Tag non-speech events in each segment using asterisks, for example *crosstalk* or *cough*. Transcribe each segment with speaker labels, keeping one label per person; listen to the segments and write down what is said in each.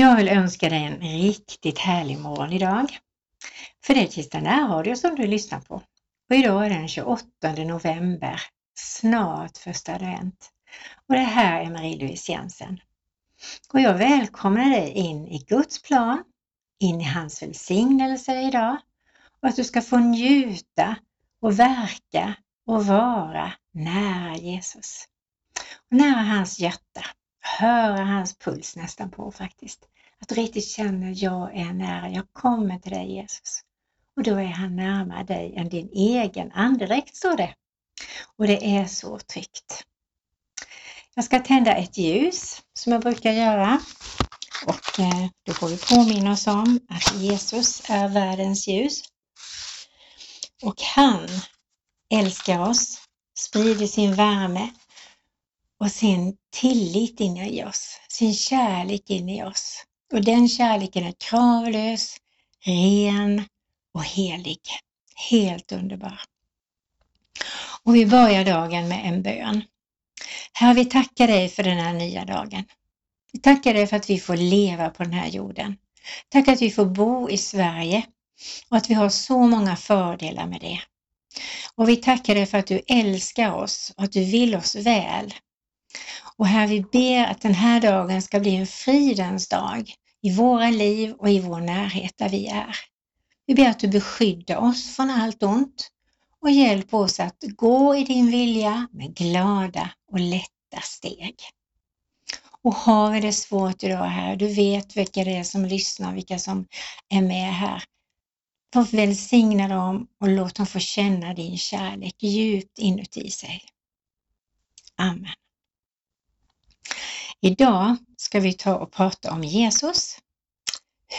Speaker 1: Jag vill önska dig en riktigt härlig morgon idag. För det är Kristen närradio som du lyssnar på. Och idag är den 28 november, snart första advent. Och det här är Marie-Louise Jensen. Och jag välkomnar dig in i Guds plan, in i hans välsignelser idag och att du ska få njuta och verka och vara nära Jesus. Och nära hans hjärta höra hans puls nästan på faktiskt. Att du riktigt känner, jag är nära, jag kommer till dig Jesus. Och då är han närmare dig än din egen andedräkt, står det. Och det är så tryggt. Jag ska tända ett ljus som jag brukar göra. Och eh, då får vi påminna oss om att Jesus är världens ljus. Och han älskar oss, sprider sin värme och sin tillit in i oss, sin kärlek in i oss. Och den kärleken är kravlös, ren och helig. Helt underbar. Och vi börjar dagen med en bön. Herre, vi tackar dig för den här nya dagen. Vi tackar dig för att vi får leva på den här jorden. Tack att vi får bo i Sverige och att vi har så många fördelar med det. Och vi tackar dig för att du älskar oss och att du vill oss väl. Och här vi ber att den här dagen ska bli en fridens dag i våra liv och i vår närhet där vi är. Vi ber att du beskyddar oss från allt ont och hjälp oss att gå i din vilja med glada och lätta steg. Och har vi det svårt idag här, du vet vilka det är som lyssnar, vilka som är med här. Få välsigna dem och låt dem få känna din kärlek djupt inuti sig. Amen. Idag ska vi ta och prata om Jesus,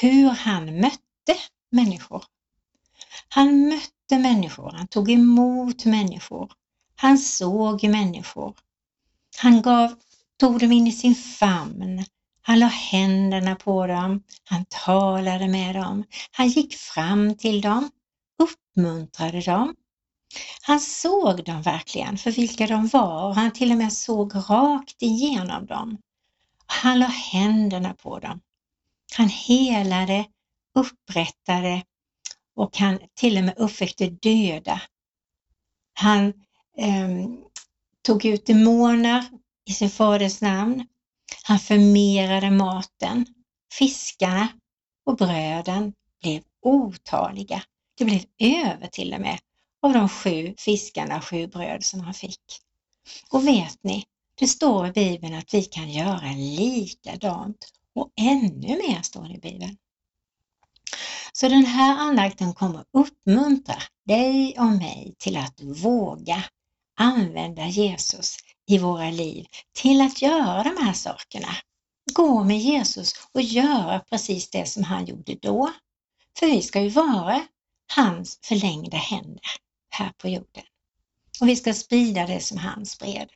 Speaker 1: hur han mötte människor. Han mötte människor, han tog emot människor, han såg människor. Han gav, tog dem in i sin famn, han la händerna på dem, han talade med dem, han gick fram till dem, uppmuntrade dem. Han såg dem verkligen för vilka de var och han till och med såg rakt igenom dem. Han la händerna på dem. Han helade, upprättade och han till och med uppväckte döda. Han eh, tog ut demoner i sin faders namn. Han förmerade maten. Fiskarna och bröden blev otaliga. Det blev över till och med av de sju fiskarna, sju bröd som han fick. Och vet ni, det står i Bibeln att vi kan göra likadant och ännu mer står det i Bibeln. Så den här andakten kommer uppmuntra dig och mig till att våga använda Jesus i våra liv till att göra de här sakerna. Gå med Jesus och göra precis det som han gjorde då. För vi ska ju vara hans förlängda händer här på jorden. Och vi ska sprida det som han spred.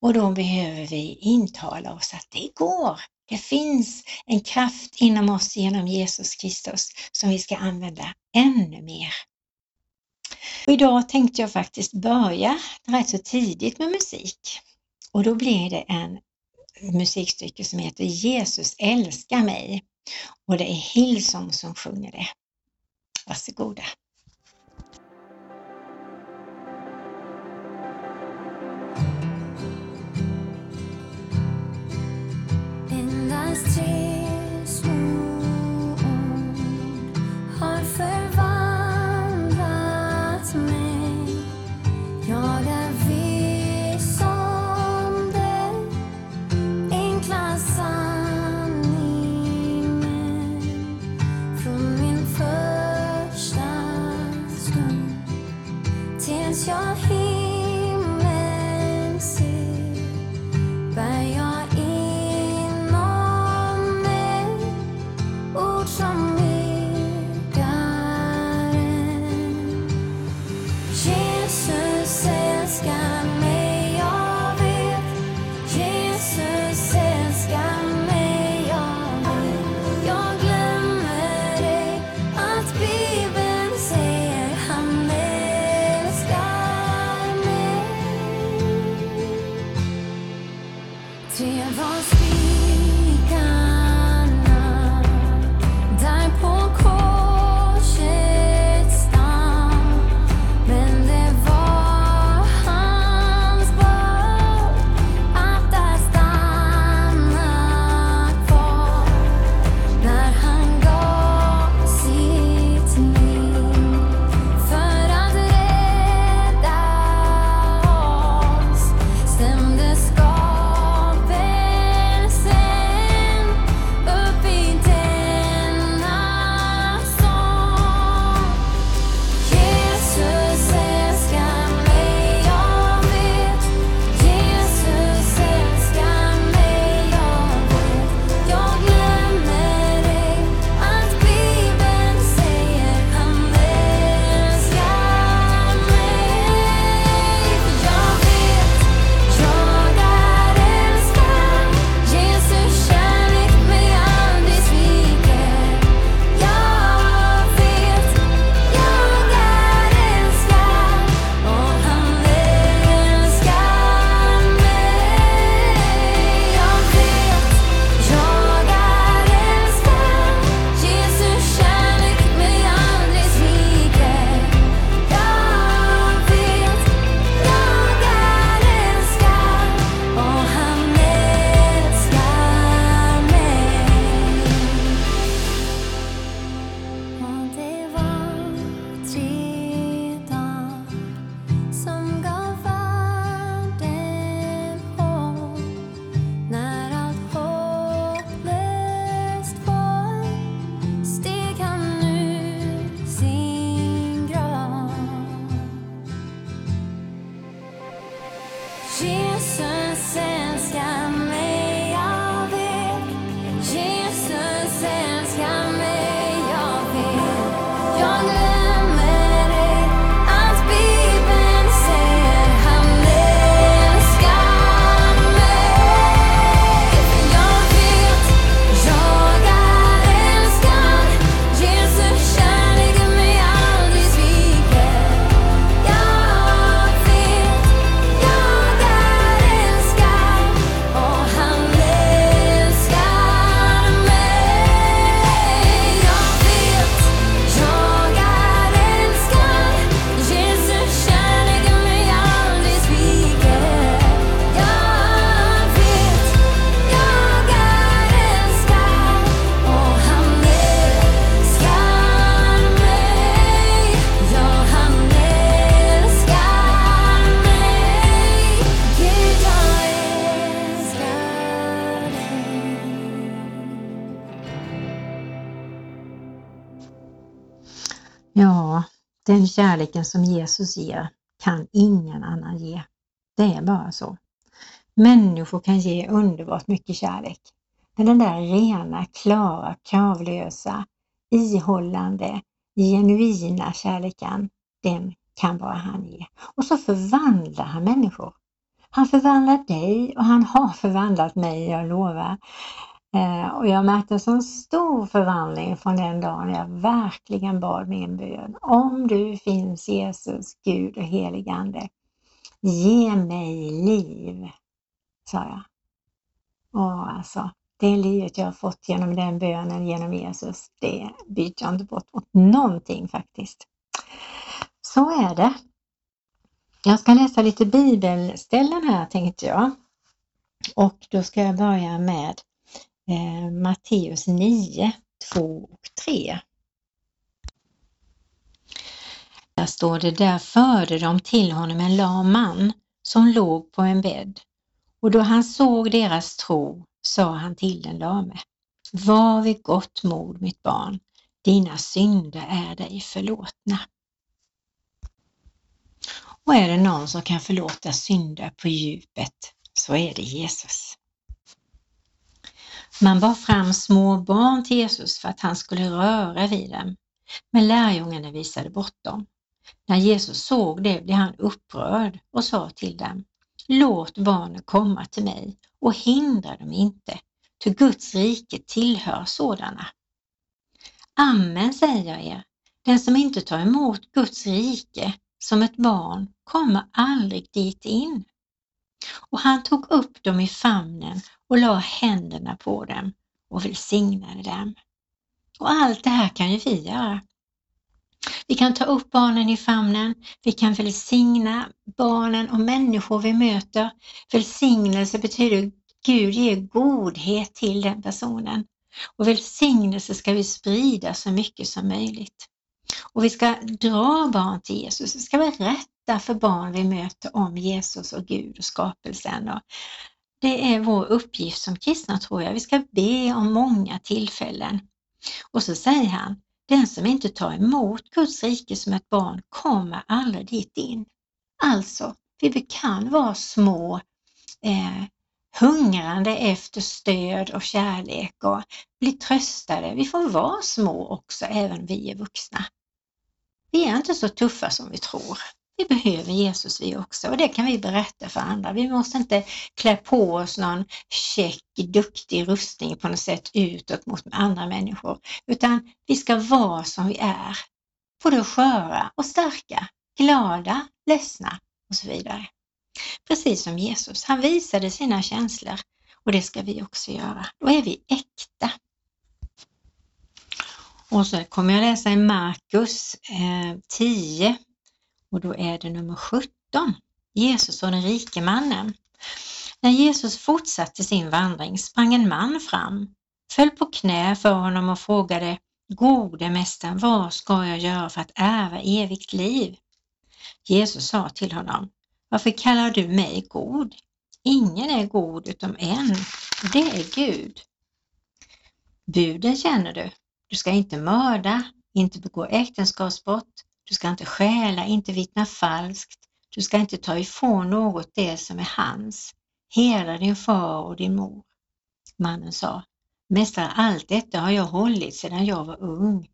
Speaker 1: Och då behöver vi intala oss att det går. Det finns en kraft inom oss genom Jesus Kristus som vi ska använda ännu mer. Och idag tänkte jag faktiskt börja rätt så tidigt med musik. Och då blir det en musikstycke som heter Jesus älskar mig. Och det är Hillsong som sjunger det. Varsågoda.
Speaker 2: Tre var spikarna
Speaker 1: den kärleken som Jesus ger kan ingen annan ge. Det är bara så. Människor kan ge underbart mycket kärlek. Men den där rena, klara, kravlösa, ihållande, genuina kärleken, den kan bara han ge. Och så förvandlar han människor. Han förvandlar dig och han har förvandlat mig, jag lovar. Eh, och jag märkte en sån stor förvandling från den dagen jag verkligen bad min bön. Om du finns Jesus, Gud och heligande, ge mig liv, sa jag. Och alltså, det livet jag har fått genom den bönen, genom Jesus, det byter jag inte bort mot någonting faktiskt. Så är det. Jag ska läsa lite bibelställen här tänkte jag. Och då ska jag börja med eh, Matteus 9, 2 och 3. Där står det, där förde de till honom en lam man som låg på en bädd och då han såg deras tro sa han till den lame, var vid gott mod mitt barn, dina synder är dig förlåtna. Och är det någon som kan förlåta synder på djupet så är det Jesus. Man bar fram små barn till Jesus för att han skulle röra vid dem, men lärjungarna visade bort dem. När Jesus såg det blev han upprörd och sa till dem, låt barnen komma till mig och hindra dem inte, ty Guds rike tillhör sådana. Amen säger jag er, den som inte tar emot Guds rike som ett barn kommer aldrig dit in. Och han tog upp dem i famnen och la händerna på dem och välsignade dem. Och allt det här kan ju vi göra. Vi kan ta upp barnen i famnen, vi kan välsigna barnen och människor vi möter. Välsignelse betyder Gud ger godhet till den personen. Och välsignelse ska vi sprida så mycket som möjligt. Och vi ska dra barn till Jesus, vi ska berätta för barn vi möter om Jesus och Gud och skapelsen. Och det är vår uppgift som kristna tror jag. Vi ska be om många tillfällen. Och så säger han, den som inte tar emot Guds rike som ett barn kommer aldrig dit in. Alltså, vi kan vara små, eh, hungrande efter stöd och kärlek och bli tröstade. Vi får vara små också, även vi är vuxna. Vi är inte så tuffa som vi tror. Vi behöver Jesus vi också och det kan vi berätta för andra. Vi måste inte klä på oss någon check, duktig rustning på något sätt utåt mot andra människor, utan vi ska vara som vi är. Både sköra och starka, glada, ledsna och så vidare. Precis som Jesus, han visade sina känslor och det ska vi också göra. Då är vi äkta. Och så kommer jag läsa i Markus eh, 10 och då är det nummer 17, Jesus och den rike mannen. När Jesus fortsatte sin vandring sprang en man fram, föll på knä för honom och frågade Gode mästaren, vad ska jag göra för att ärva evigt liv? Jesus sa till honom, varför kallar du mig god? Ingen är god utom en, och det är Gud. Buden känner du. Du ska inte mörda, inte begå äktenskapsbrott, du ska inte stjäla, inte vittna falskt, du ska inte ta ifrån något det som är hans. Hedra din far och din mor. Mannen sa, Mästare, allt detta har jag hållit sedan jag var ung.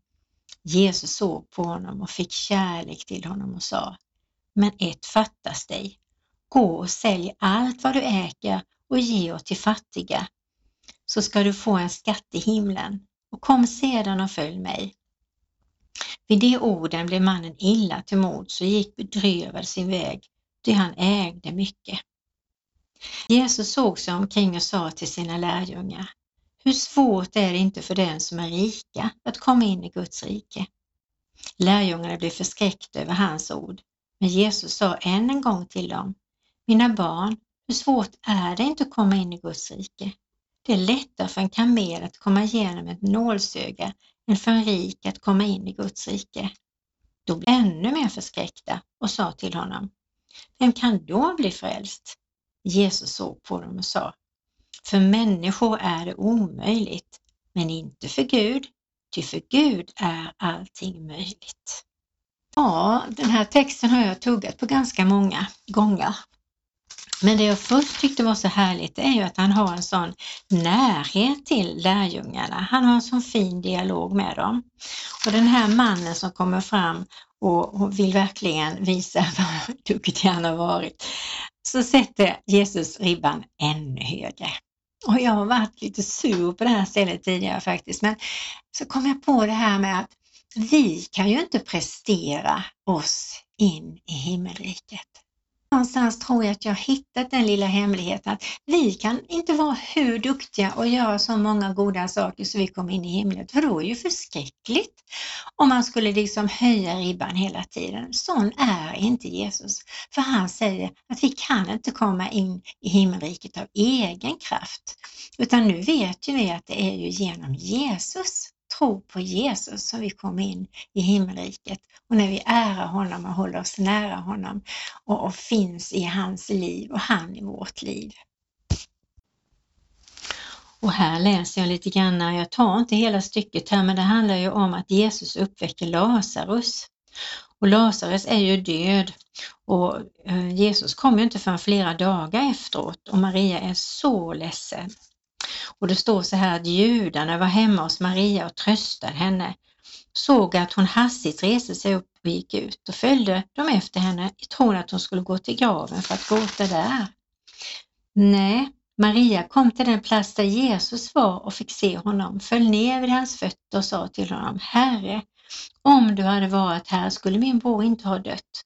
Speaker 1: Jesus såg på honom och fick kärlek till honom och sa, men ett fattas dig. Gå och sälj allt vad du äger och ge åt till fattiga, så ska du få en skatt i himlen och kom sedan och följ mig. Vid de orden blev mannen illa till mods och gick bedrövad sin väg, ty han ägde mycket. Jesus såg sig omkring och sa till sina lärjungar, hur svårt är det inte för den som är rika att komma in i Guds rike? Lärjungarna blev förskräckta över hans ord, men Jesus sa än en gång till dem, mina barn, hur svårt är det inte att komma in i Guds rike? Det är lättare för en kamel att komma igenom ett nålsöga än för en rik att komma in i Guds rike. Då blev ännu mer förskräckta och sa till honom, vem kan då bli frälst? Jesus såg på dem och sa, för människor är det omöjligt, men inte för Gud, ty för Gud är allting möjligt. Ja, den här texten har jag tuggat på ganska många gånger. Men det jag först tyckte var så härligt är ju att han har en sån närhet till lärjungarna. Han har en sån fin dialog med dem. Och den här mannen som kommer fram och vill verkligen visa *laughs* vad duktig han har varit, så sätter Jesus ribban ännu högre. Och jag har varit lite sur på det här stället tidigare faktiskt, men så kom jag på det här med att vi kan ju inte prestera oss in i himmelriket. Någonstans tror jag att jag hittat den lilla hemligheten att vi kan inte vara hur duktiga och göra så många goda saker så vi kommer in i himlen, för då är det ju förskräckligt om man skulle liksom höja ribban hela tiden. Sån är inte Jesus, för han säger att vi kan inte komma in i himmelriket av egen kraft, utan nu vet ju vi att det är ju genom Jesus tro på Jesus som vi kommer in i himmelriket och när vi ärar honom och håller oss nära honom och, och finns i hans liv och han i vårt liv. Och här läser jag lite grann, jag tar inte hela stycket här, men det handlar ju om att Jesus uppväcker Lazarus. Och Lazarus är ju död och eh, Jesus kommer ju inte förrän flera dagar efteråt och Maria är så ledsen. Och det står så här att judarna var hemma hos Maria och tröstade henne, såg att hon hastigt reste sig upp och gick ut och följde de efter henne i tron att hon skulle gå till graven för att gråta där. Nej, Maria kom till den plats där Jesus var och fick se honom, föll ner vid hans fötter och sa till honom, Herre, om du hade varit här skulle min bror inte ha dött.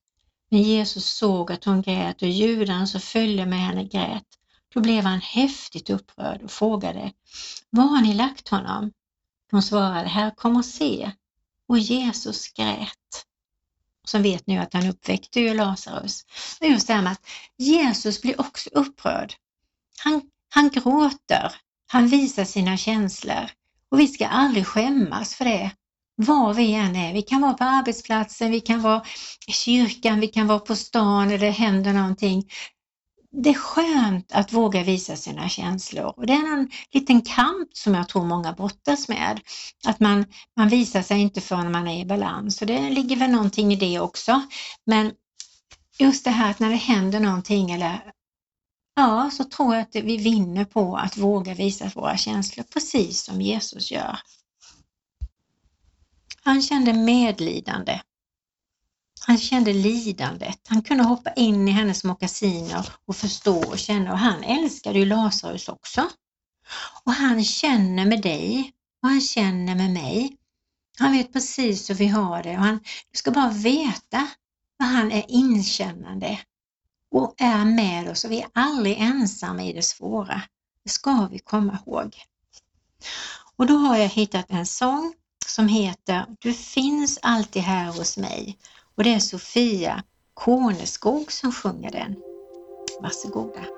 Speaker 1: Men Jesus såg att hon grät och judarna som följde med henne grät. Då blev han häftigt upprörd och frågade, var har ni lagt honom? De svarade, här kom och se. Och Jesus grät. Som vet nu att han uppväckte ju Lazarus. Men just det här med att Jesus blir också upprörd. Han, han gråter, han visar sina känslor och vi ska aldrig skämmas för det. Var vi än är, vi kan vara på arbetsplatsen, vi kan vara i kyrkan, vi kan vara på stan när det händer någonting det är skönt att våga visa sina känslor och det är en liten kamp som jag tror många brottas med. Att man, man visar sig inte förrän man är i balans och det ligger väl någonting i det också. Men just det här att när det händer någonting eller ja, så tror jag att vi vinner på att våga visa våra känslor precis som Jesus gör. Han kände medlidande han kände lidandet. Han kunde hoppa in i hennes mockasiner och förstå och känna och han älskade ju Lazarus också. Och han känner med dig och han känner med mig. Han vet precis hur vi har det och han, du ska bara veta vad han är inkännande och är med oss och vi är aldrig ensamma i det svåra. Det ska vi komma ihåg. Och då har jag hittat en sång som heter Du finns alltid här hos mig och det är Sofia Korneskog som sjunger den. Varsågoda!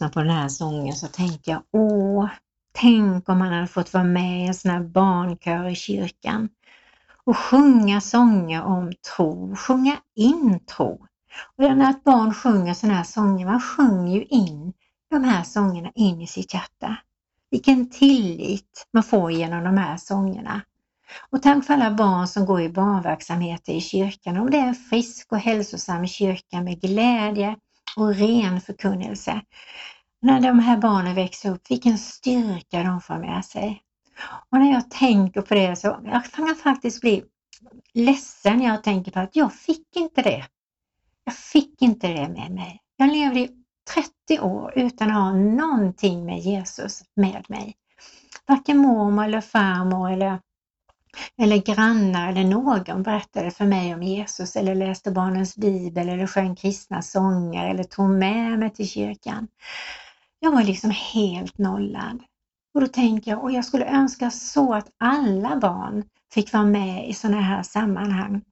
Speaker 2: Lyssnade på
Speaker 1: den här sången så tänkte jag, åh, tänk om man hade fått vara med i en sån här barnkör i kyrkan och sjunga sånger om tro, sjunga in tro. Och när ett barn sjunger sådana här sånger, man sjunger ju in de här sångerna in i sitt hjärta. Vilken tillit man får genom de här sångerna. Och tack för alla barn som går i barnverksamheter i kyrkan, om det är en frisk och hälsosam kyrka med glädje och ren förkunnelse. När de här barnen växer upp, vilken styrka de får med sig. Och när jag tänker på det så jag kan jag faktiskt bli ledsen när jag tänker på att jag fick inte det. Jag fick inte det med mig. Jag levde i 30 år utan att ha någonting med Jesus med mig. Varken mormor eller farmor eller, eller grannar eller någon berättade för mig om Jesus eller läste barnens bibel eller sjöng kristna sånger eller tog med mig till kyrkan. Jag var liksom helt nollad. Och då tänker jag, och jag skulle önska så att alla barn fick vara med i sådana här sammanhang.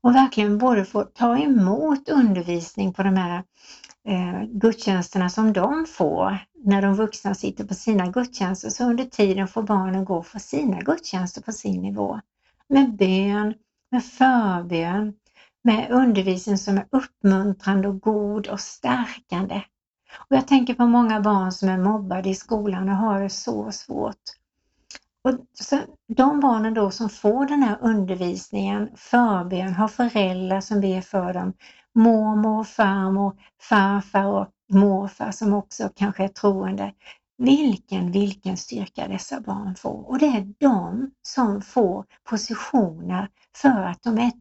Speaker 1: Och verkligen både få ta emot undervisning på de här eh, gudstjänsterna som de får när de vuxna sitter på sina gudstjänster. Så under tiden får barnen gå för sina gudstjänster på sin nivå. Med bön, med förbön, med undervisning som är uppmuntrande och god och stärkande. Och jag tänker på många barn som är mobbade i skolan och har det så svårt. Och så de barnen då som får den här undervisningen, förbön, har föräldrar som ber för dem, mormor, farmor, farfar och morfar som också kanske är troende. Vilken, vilken styrka dessa barn får. Och det är de som får positioner för att de är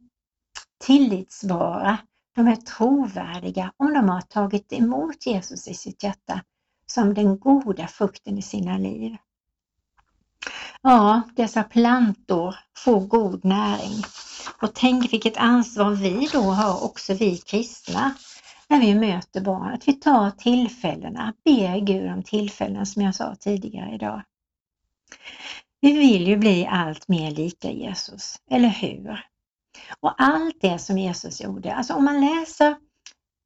Speaker 1: tillitsbara, de är trovärdiga om de har tagit emot Jesus i sitt hjärta som den goda frukten i sina liv. Ja, dessa plantor får god näring. Och tänk vilket ansvar vi då har, också vi kristna, när vi möter barn. Att vi tar tillfällena, ber Gud om tillfällen som jag sa tidigare idag. Vi vill ju bli allt mer lika Jesus, eller hur? Och allt det som Jesus gjorde, alltså om man läser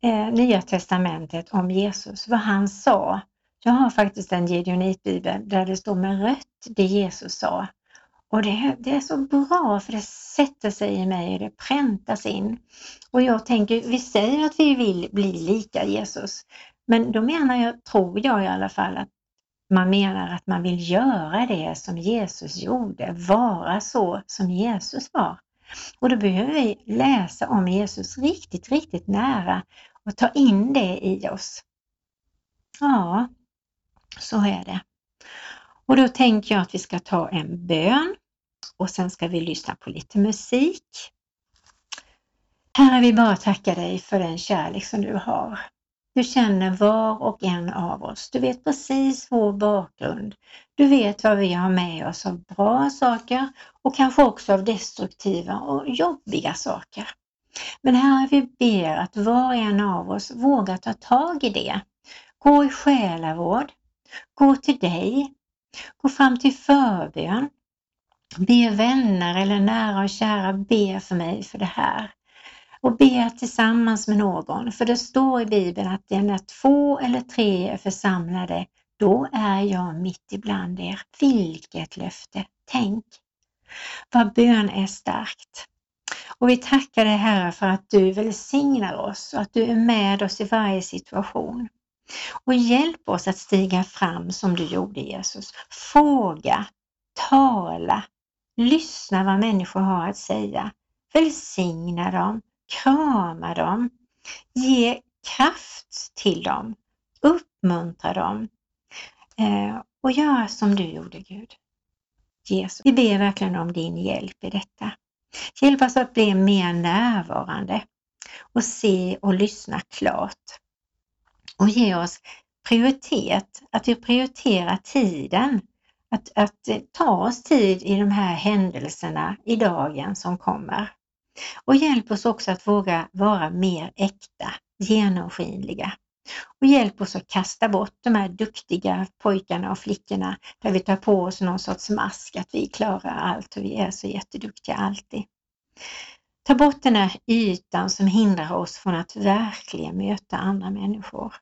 Speaker 1: eh, Nya Testamentet om Jesus, vad han sa. Jag har faktiskt en Gideonitbibel där det står med rött det Jesus sa. Och det, det, är så bra för det sätter sig i mig och det präntas in. Och jag tänker, vi säger att vi vill bli lika Jesus, men då menar jag, tror jag i alla fall, att man menar att man vill göra det som Jesus gjorde, vara så som Jesus var. Och då behöver vi läsa om Jesus riktigt, riktigt nära och ta in det i oss. Ja, så är det. Och då tänker jag att vi ska ta en bön och sen ska vi lyssna på lite musik. Herre, vi bara tackar dig för den kärlek som du har. Du känner var och en av oss. Du vet precis vår bakgrund. Du vet vad vi har med oss av bra saker och kanske också av destruktiva och jobbiga saker. Men Herre, vi ber att var och en av oss vågar ta tag i det. Gå i själavård. Gå till dig. Gå fram till förbön. Be vänner eller nära och kära be för mig för det här och be tillsammans med någon. För det står i Bibeln att det är när två eller tre är församlade, då är jag mitt ibland er. Vilket löfte! Tänk! Vad bön är starkt! Och vi tackar dig Herre för att du välsignar oss och att du är med oss i varje situation. Och hjälp oss att stiga fram som du gjorde Jesus. Fråga, tala, lyssna vad människor har att säga. Välsigna dem, krama dem, ge kraft till dem, uppmuntra dem eh, och göra som du gjorde Gud. Jesus, vi ber verkligen om din hjälp i detta. Hjälp oss att bli mer närvarande och se och lyssna klart. Och ge oss prioritet, att vi prioriterar tiden. Att, att eh, ta oss tid i de här händelserna i dagen som kommer. Och hjälp oss också att våga vara mer äkta, genomskinliga. Och hjälp oss att kasta bort de här duktiga pojkarna och flickorna där vi tar på oss någon sorts mask att vi klarar allt och vi är så jätteduktiga alltid. Ta bort den här ytan som hindrar oss från att verkligen möta andra människor.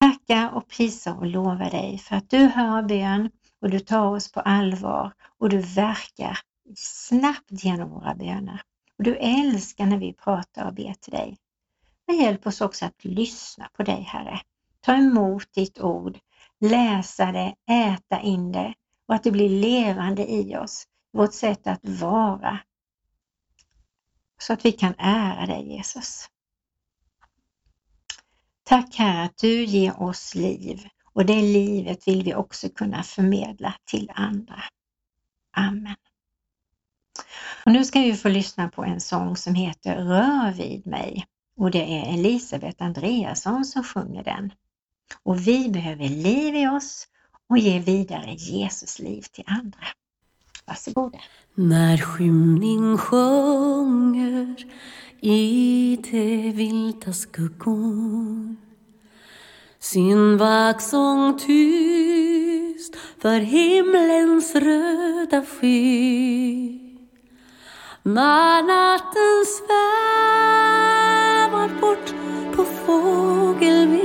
Speaker 1: Tacka och prisa och lova dig för att du hör bön och du tar oss på allvar och du verkar snabbt genom våra böner. Och du älskar när vi pratar och ber till dig. Men hjälp oss också att lyssna på dig Herre. Ta emot ditt ord, läsa det, äta in det och att det blir levande i oss, vårt sätt att vara. Så att vi kan ära dig Jesus. Tack Herre att du ger oss liv och det livet vill vi också kunna förmedla till andra. Amen. Och nu ska vi få lyssna på en sång som heter Rör vid mig och det är Elisabeth Andreasson som sjunger den. Och vi behöver liv i oss och ge vidare Jesus liv till andra. Varsågoda.
Speaker 3: När skymning sjunger i de vilda skuggor sin vaxsång tyst för himlens röda sky när natten svävar bort på fågelvingar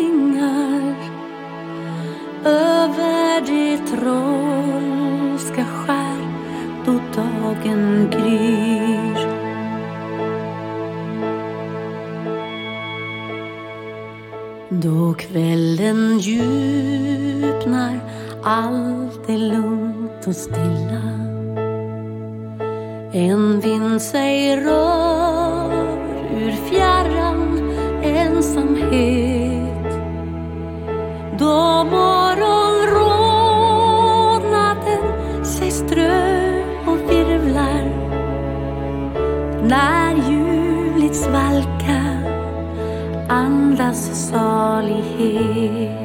Speaker 3: över det trollska skär då dagen gryr. Då kvällen djupnar, allt är lugnt och stilla en vind sig rör ur fjärran ensamhet. Då må That's all he hears.